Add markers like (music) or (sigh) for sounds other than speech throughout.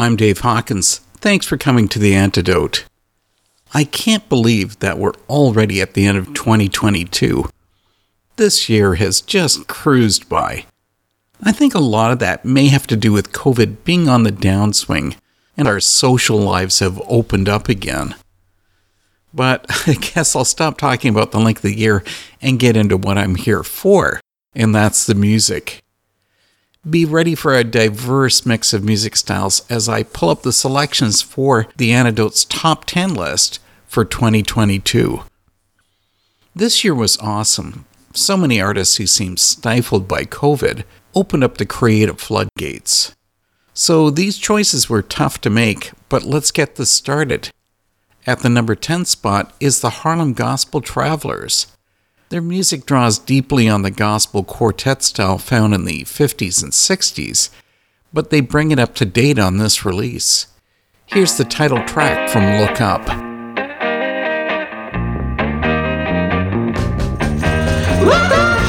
I'm Dave Hawkins. Thanks for coming to The Antidote. I can't believe that we're already at the end of 2022. This year has just cruised by. I think a lot of that may have to do with COVID being on the downswing and our social lives have opened up again. But (laughs) I guess I'll stop talking about the length of the year and get into what I'm here for, and that's the music. Be ready for a diverse mix of music styles as I pull up the selections for the Antidote's top 10 list for 2022. This year was awesome. So many artists who seemed stifled by COVID opened up the creative floodgates. So these choices were tough to make, but let's get this started. At the number 10 spot is the Harlem Gospel Travelers. Their music draws deeply on the gospel quartet style found in the 50s and 60s, but they bring it up to date on this release. Here's the title track from Look Up. Look up!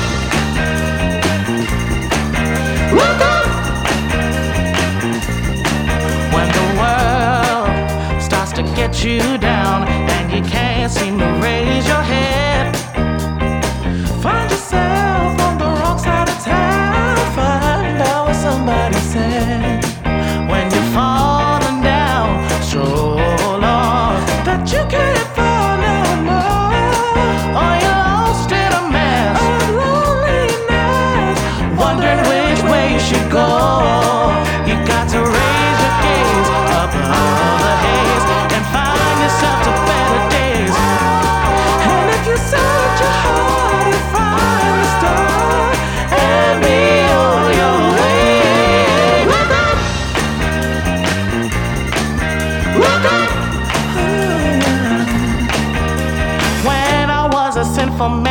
Look up! When the world starts to get you down and you can't seem to raise for me.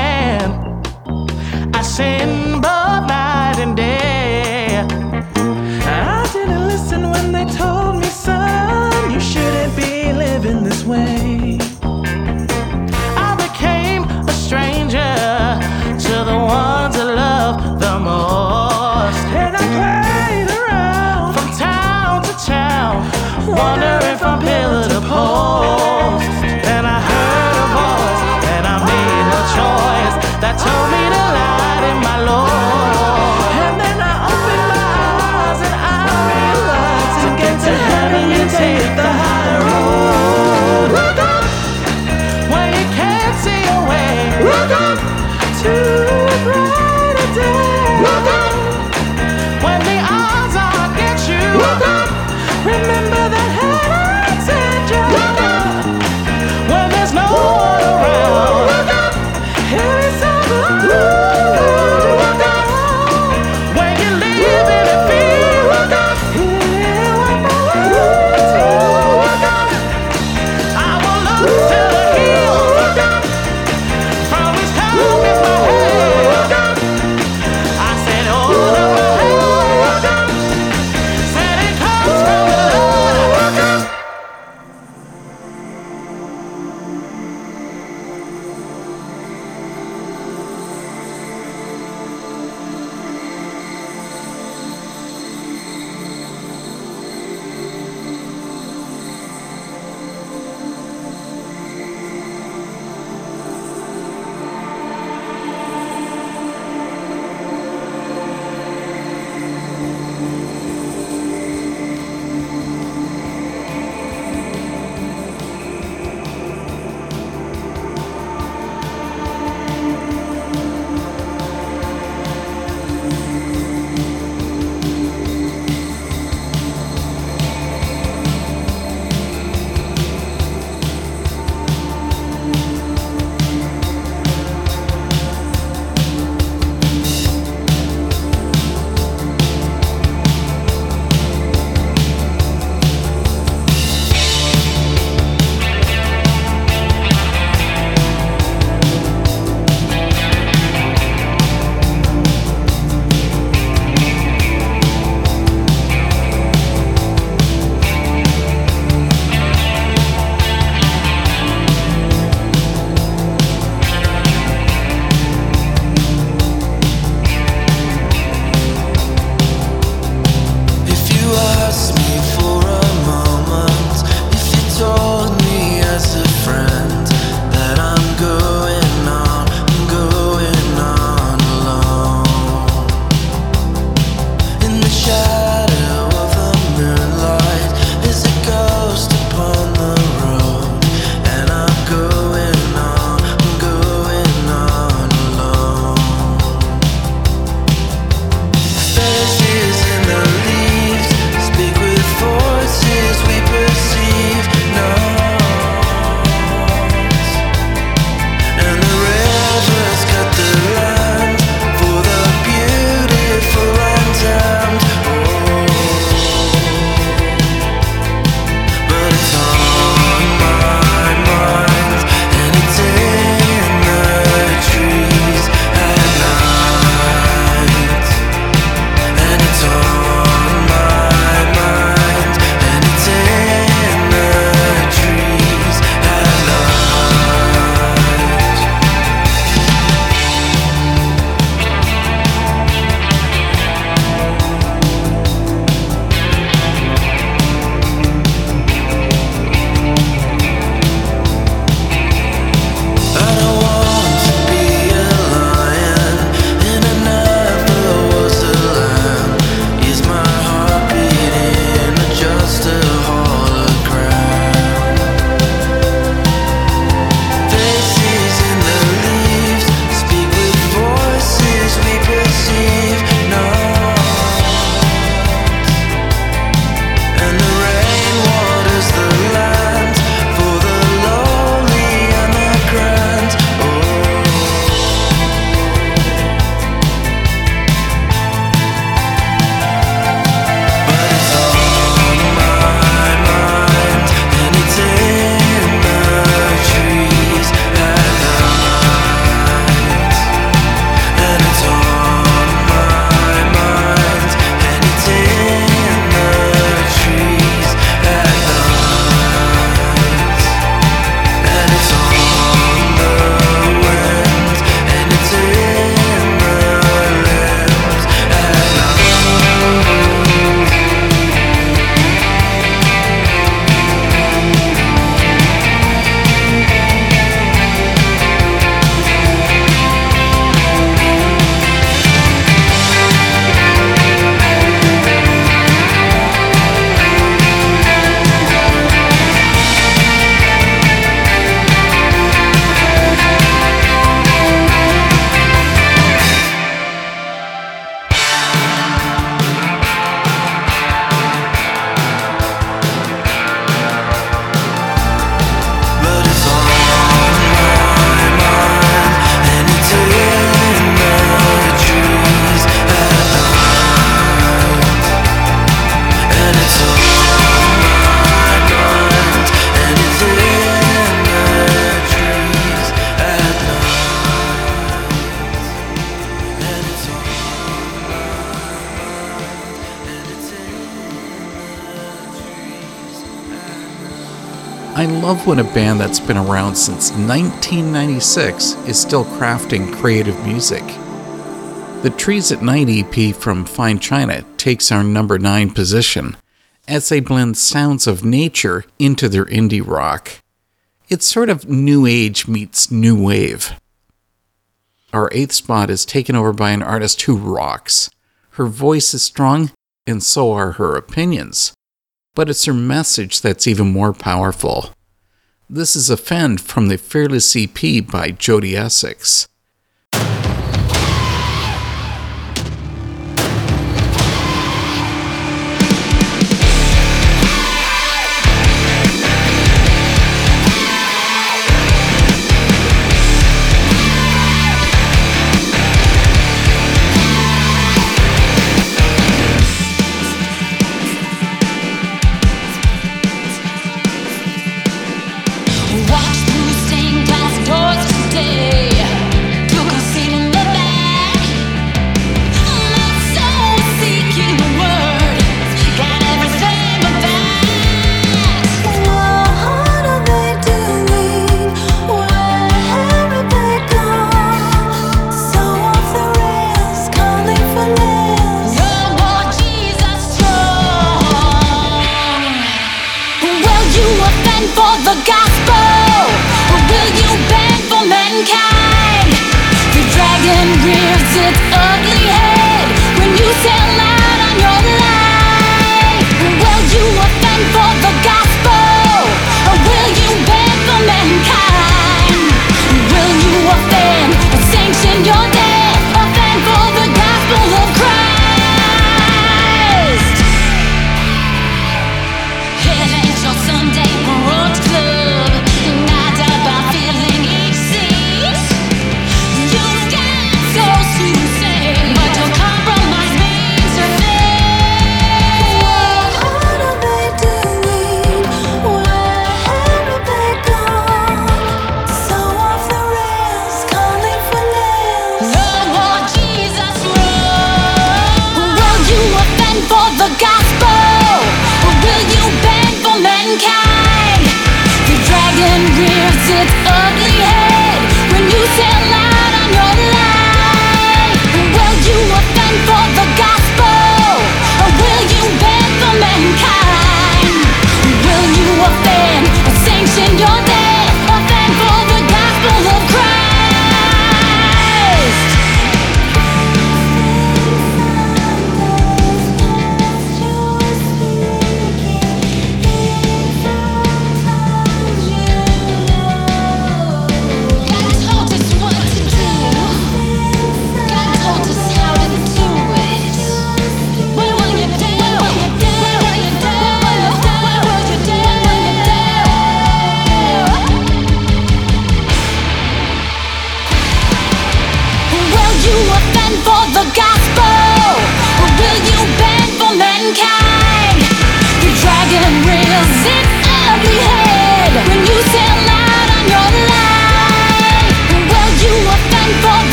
love when a band that's been around since 1996 is still crafting creative music. The Trees at Night EP from Fine China takes our number 9 position as they blend sounds of nature into their indie rock. It's sort of new age meets new wave. Our 8th spot is taken over by an artist who rocks. Her voice is strong, and so are her opinions but it's her message that's even more powerful. This is a fend from the Fearless EP by Jody Essex.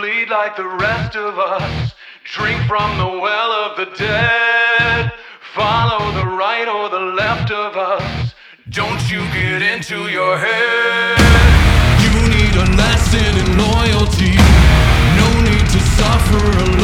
bleed like the rest of us. Drink from the well of the dead. Follow the right or the left of us. Don't you get into your head. You need a lesson in loyalty. No need to suffer alone.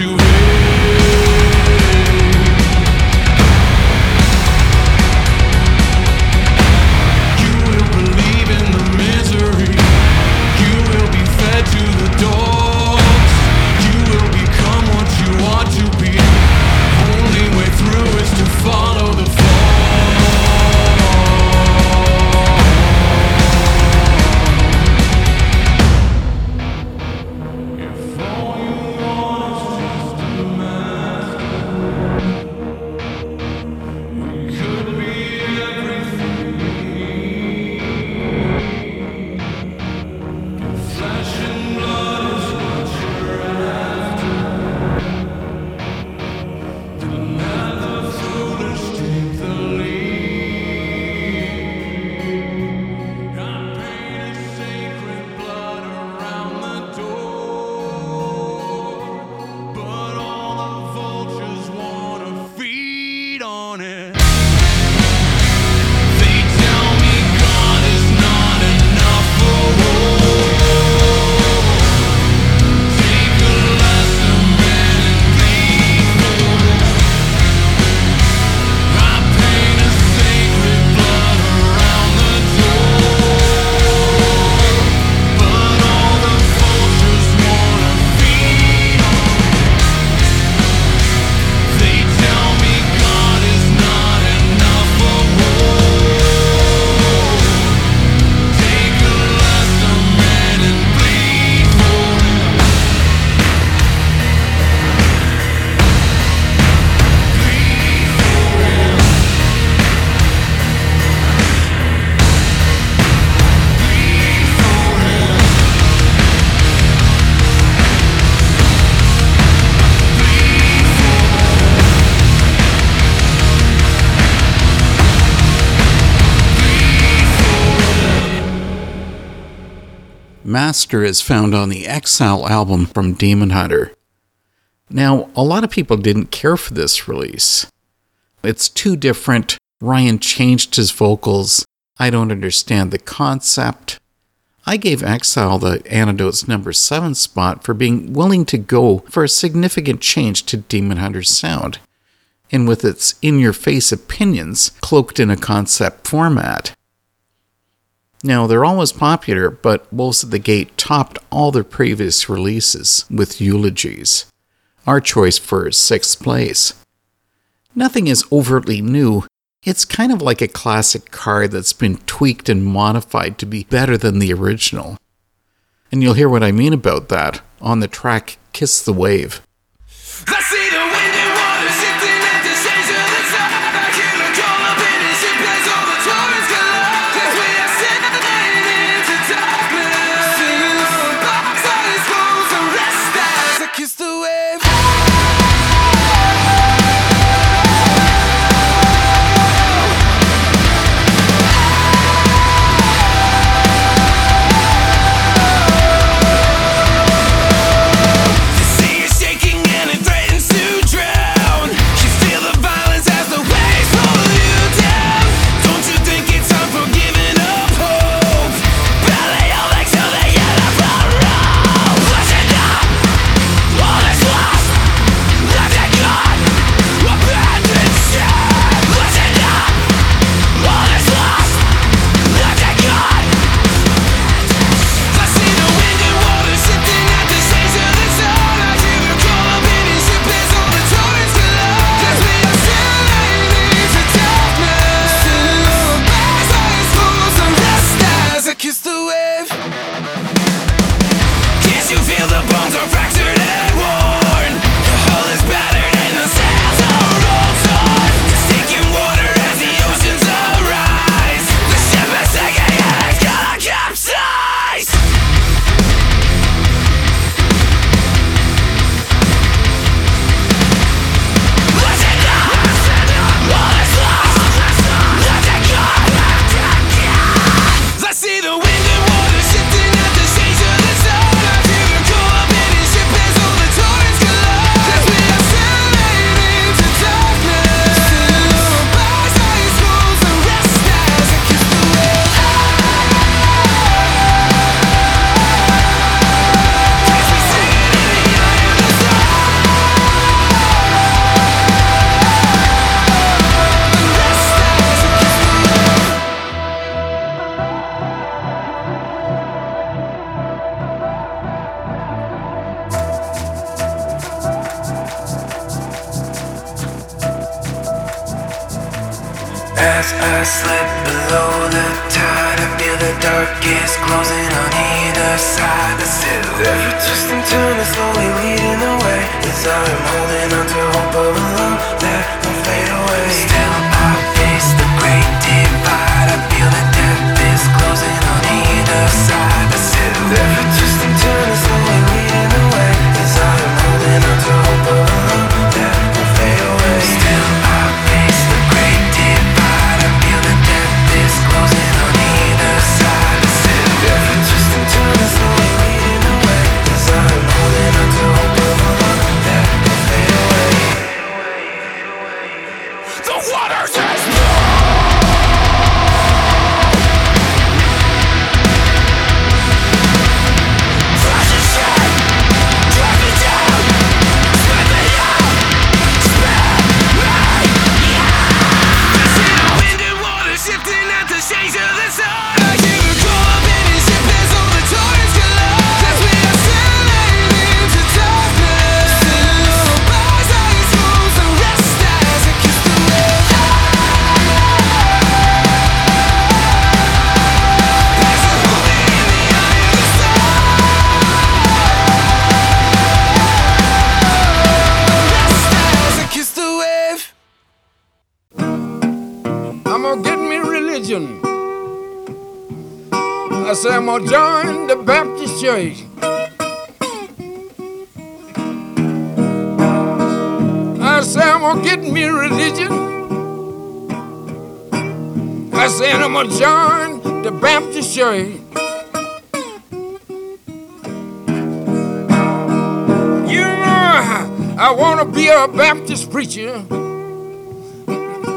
you Master is found on the Exile album from Demon Hunter. Now, a lot of people didn't care for this release. It's too different. Ryan changed his vocals. I don't understand the concept. I gave Exile the Antidote's number 7 spot for being willing to go for a significant change to Demon Hunter's sound, and with its in your face opinions cloaked in a concept format. Now, they're always popular, but Wolves at the Gate topped all their previous releases with eulogies. Our choice for sixth place. Nothing is overtly new. It's kind of like a classic car that's been tweaked and modified to be better than the original. And you'll hear what I mean about that on the track Kiss the Wave. That's it! for meet you.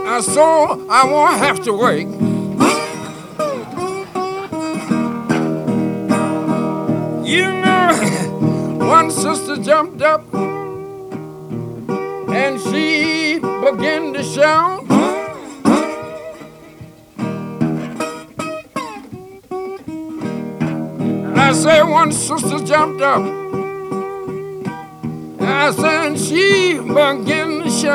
I saw I won't have to wait. You know, (laughs) one sister jumped up and she began to shout. I said one sister jumped up. I said she began she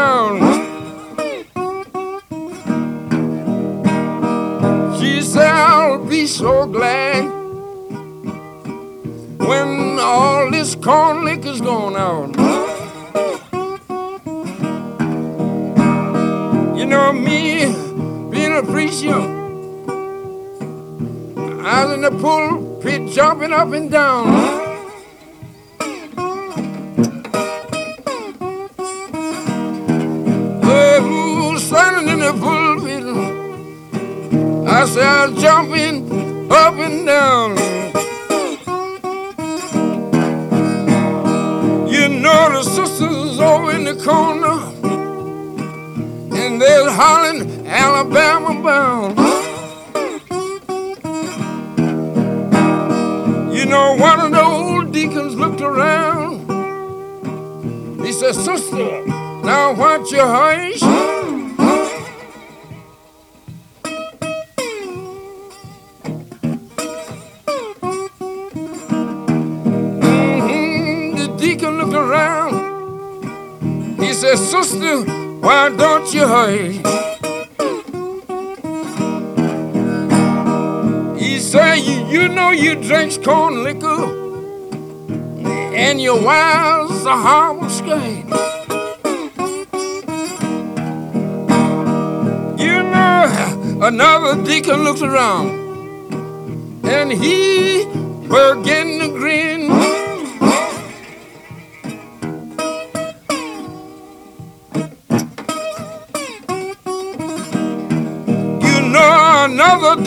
said, I'll be so glad when all this corn liquor's gone out. You know, me being a preacher, I was in the pulpit jumping up and down. up and down. You know the sisters over in the corner, and they're hollering Alabama bound. You know one of the old deacons looked around. He said, "Sister, now what you hush?" sister, why don't you hurry? He said, you, you know you drink corn liquor and your wives are horrible straight. You know, another deacon looks around and he began to grin.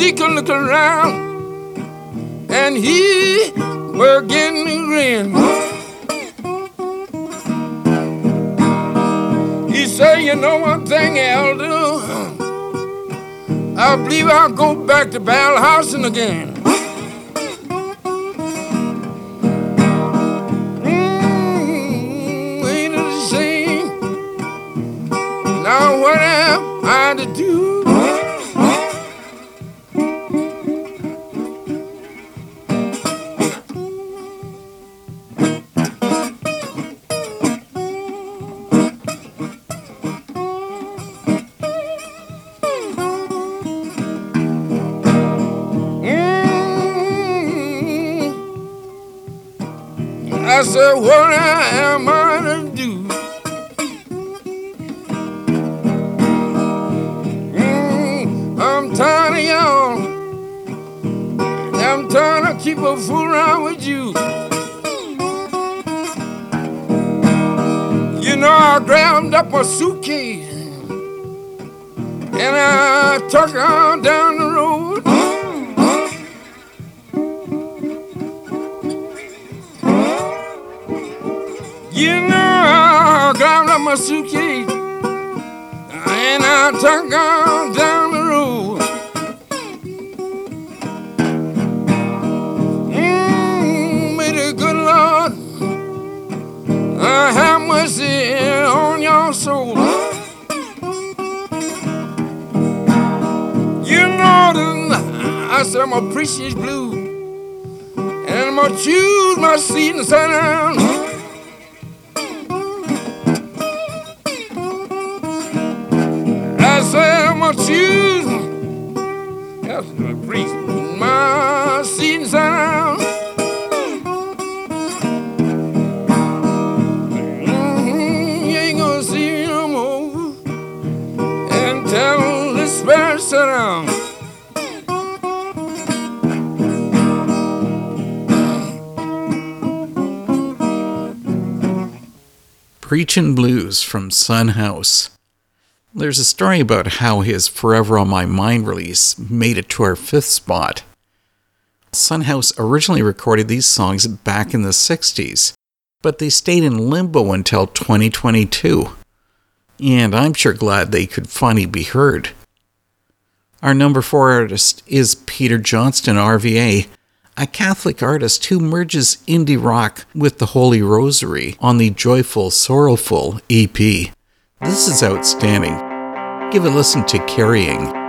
Deacon looked around, and he began to grin. He said, You know one thing, Elder? I believe I'll go back to Ballhausen again. What am I to do? Mm, I'm tired of y'all. I'm tired of keep a fool around with you. You know, I grabbed up a suitcase and I took her down my suitcase and I took her down the road. Mm, may the good Lord uh, have mercy on your soul. You know that I said my precious blue, and I'm gonna choose my seat and sit down. That's my my seat and sit down. Mhm, You ain't gonna see no more until the spirit sit down. Preachin' Blues from Son House. There's a story about how his Forever on My Mind release made it to our fifth spot. Son House originally recorded these songs back in the 60s, but they stayed in limbo until 2022. And I'm sure glad they could finally be heard. Our number four artist is Peter Johnston, RVA, a Catholic artist who merges indie rock with the Holy Rosary on the Joyful Sorrowful EP. This is outstanding. Give a listen to Carrying.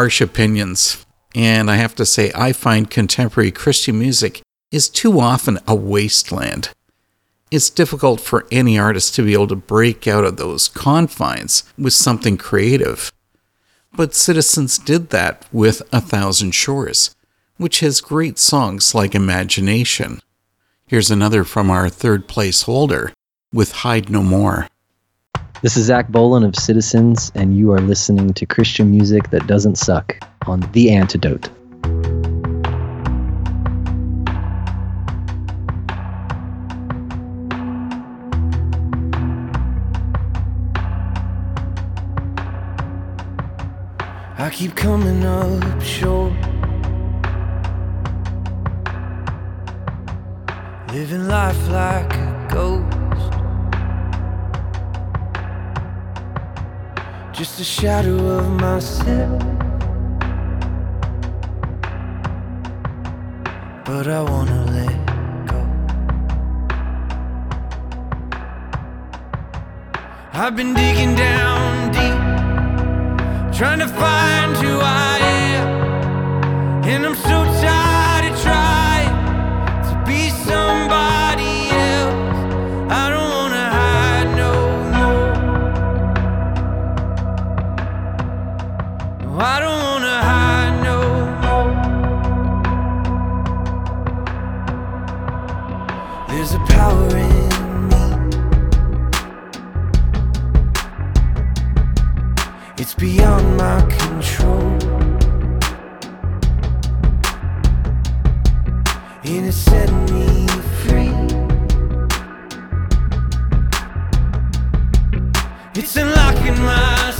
Harsh opinions, and I have to say, I find contemporary Christian music is too often a wasteland. It's difficult for any artist to be able to break out of those confines with something creative. But Citizens did that with A Thousand Shores, which has great songs like Imagination. Here's another from our third place holder with Hide No More. This is Zach Bolen of Citizens, and you are listening to Christian music that doesn't suck on The Antidote. I keep coming up short. Living life like a ghost. Just a shadow of myself. But I wanna let go. I've been digging down deep trying to find who I am. And I'm so tired of trying to be somebody It's beyond my control. And it set me free. It's unlocking my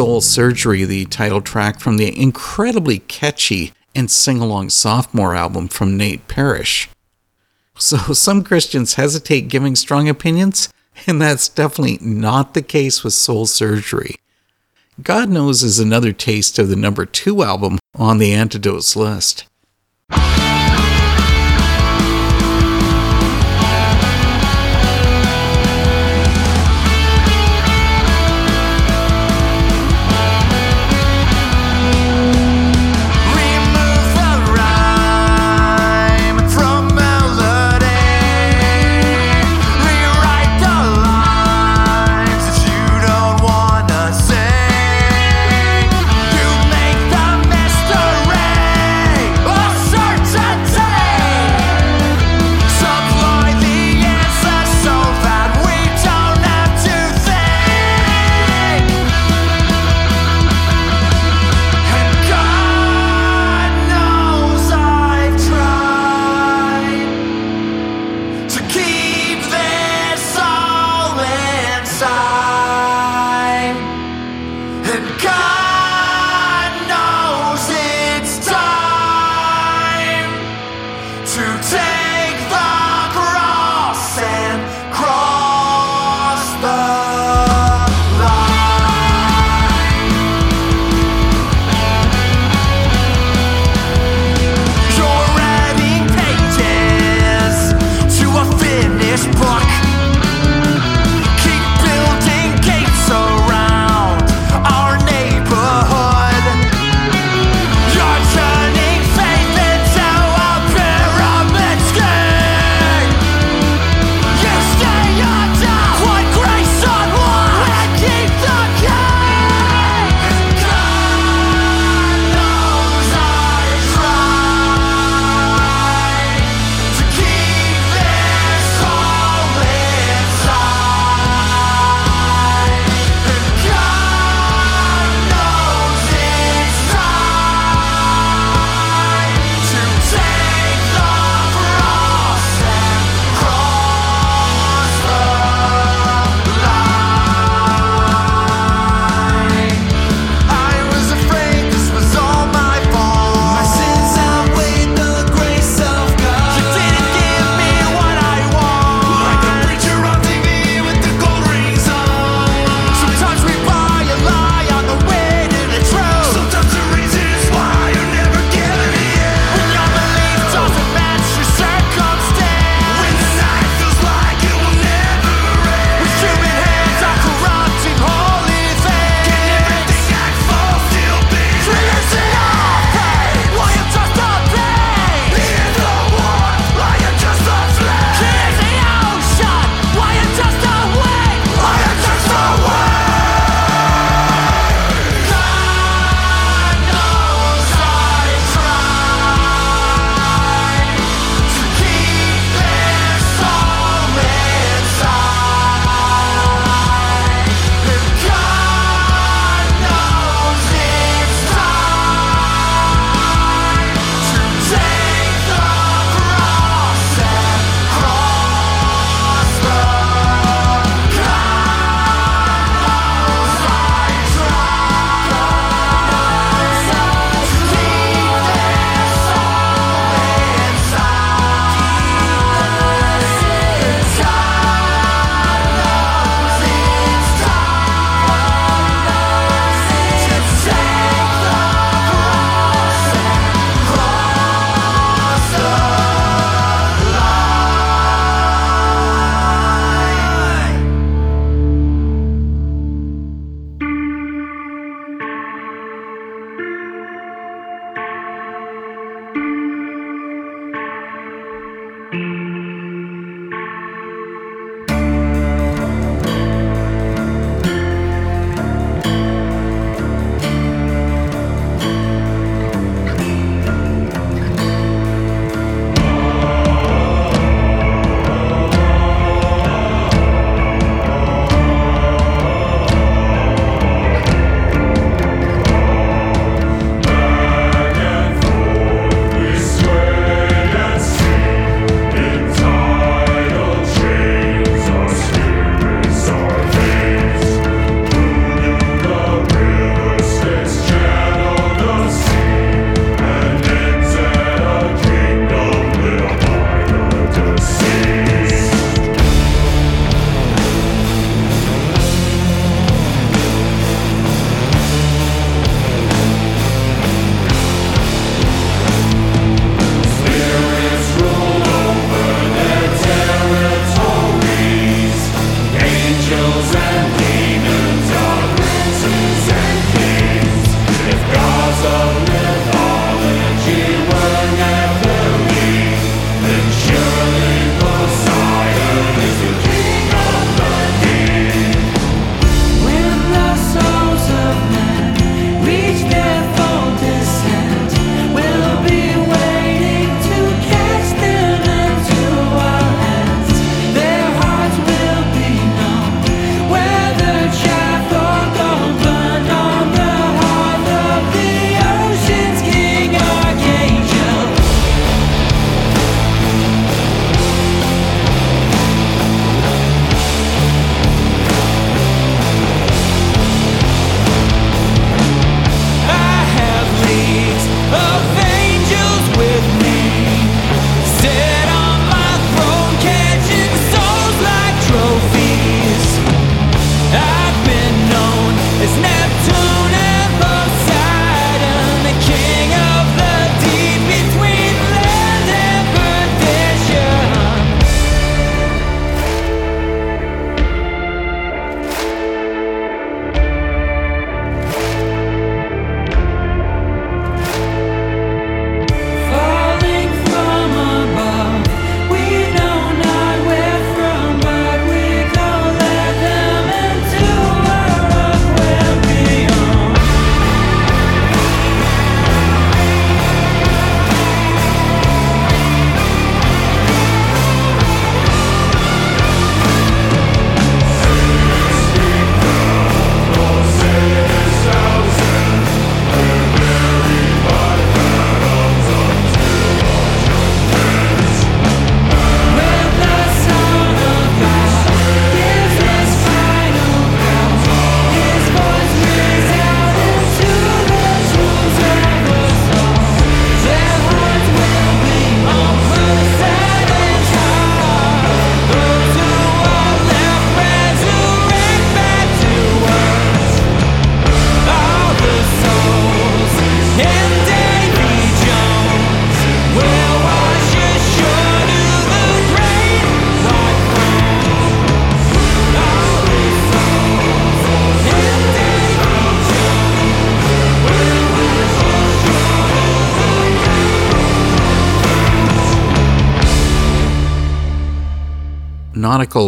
Soul Surgery, the title track from the incredibly catchy and sing along sophomore album from Nate Parrish. So, (laughs) some Christians hesitate giving strong opinions, and that's definitely not the case with Soul Surgery. God Knows is another taste of the number two album on the Antidotes list.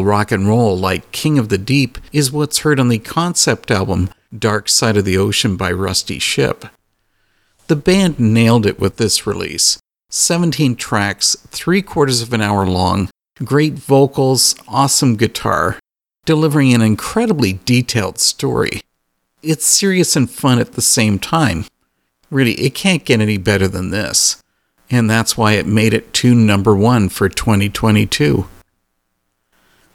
Rock and roll like King of the Deep is what's heard on the concept album Dark Side of the Ocean by Rusty Ship. The band nailed it with this release 17 tracks, three quarters of an hour long, great vocals, awesome guitar, delivering an incredibly detailed story. It's serious and fun at the same time. Really, it can't get any better than this. And that's why it made it to number one for 2022.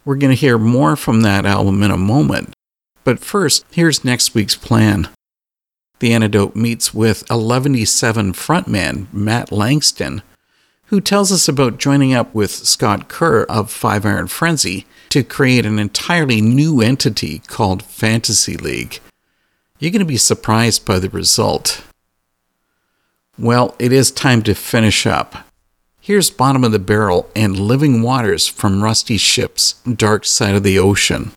We're going to hear more from that album in a moment. But first, here's next week's plan. The Antidote meets with Eleventyseven frontman Matt Langston, who tells us about joining up with Scott Kerr of Five Iron Frenzy to create an entirely new entity called Fantasy League. You're going to be surprised by the result. Well, it is time to finish up. Here's Bottom of the Barrel and Living Waters from Rusty Ship's Dark Side of the Ocean.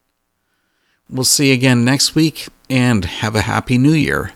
We'll see you again next week and have a happy new year.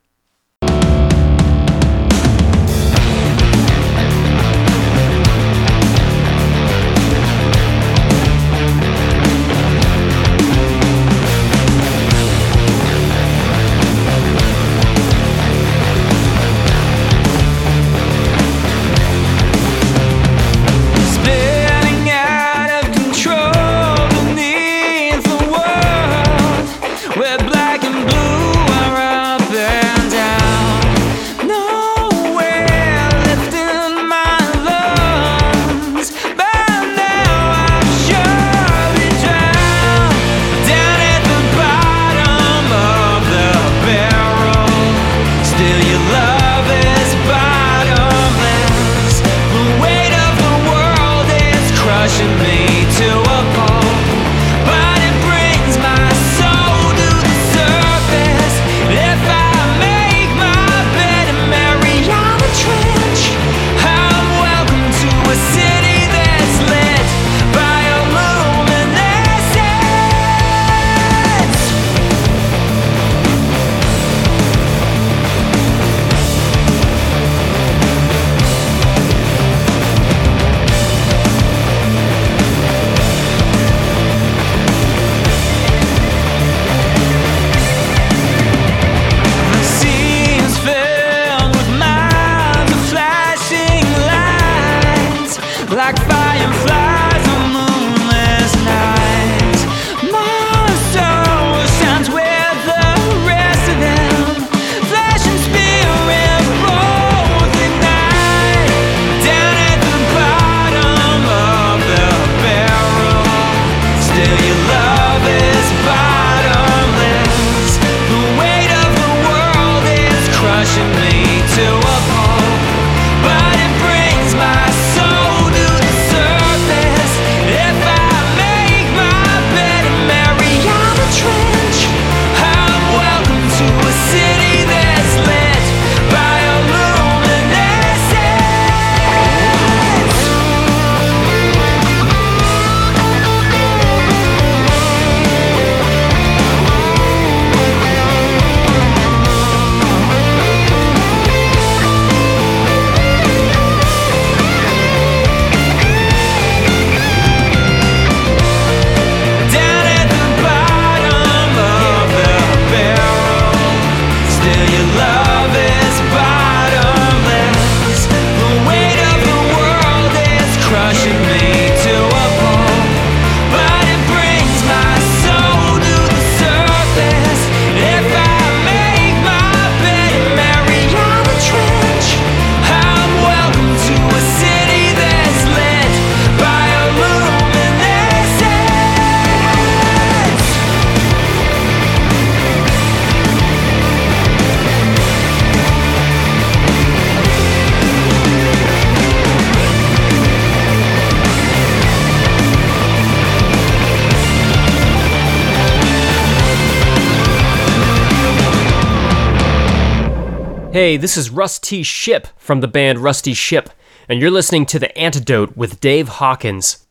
Hey, this is Rusty Ship from the band Rusty Ship, and you're listening to The Antidote with Dave Hawkins.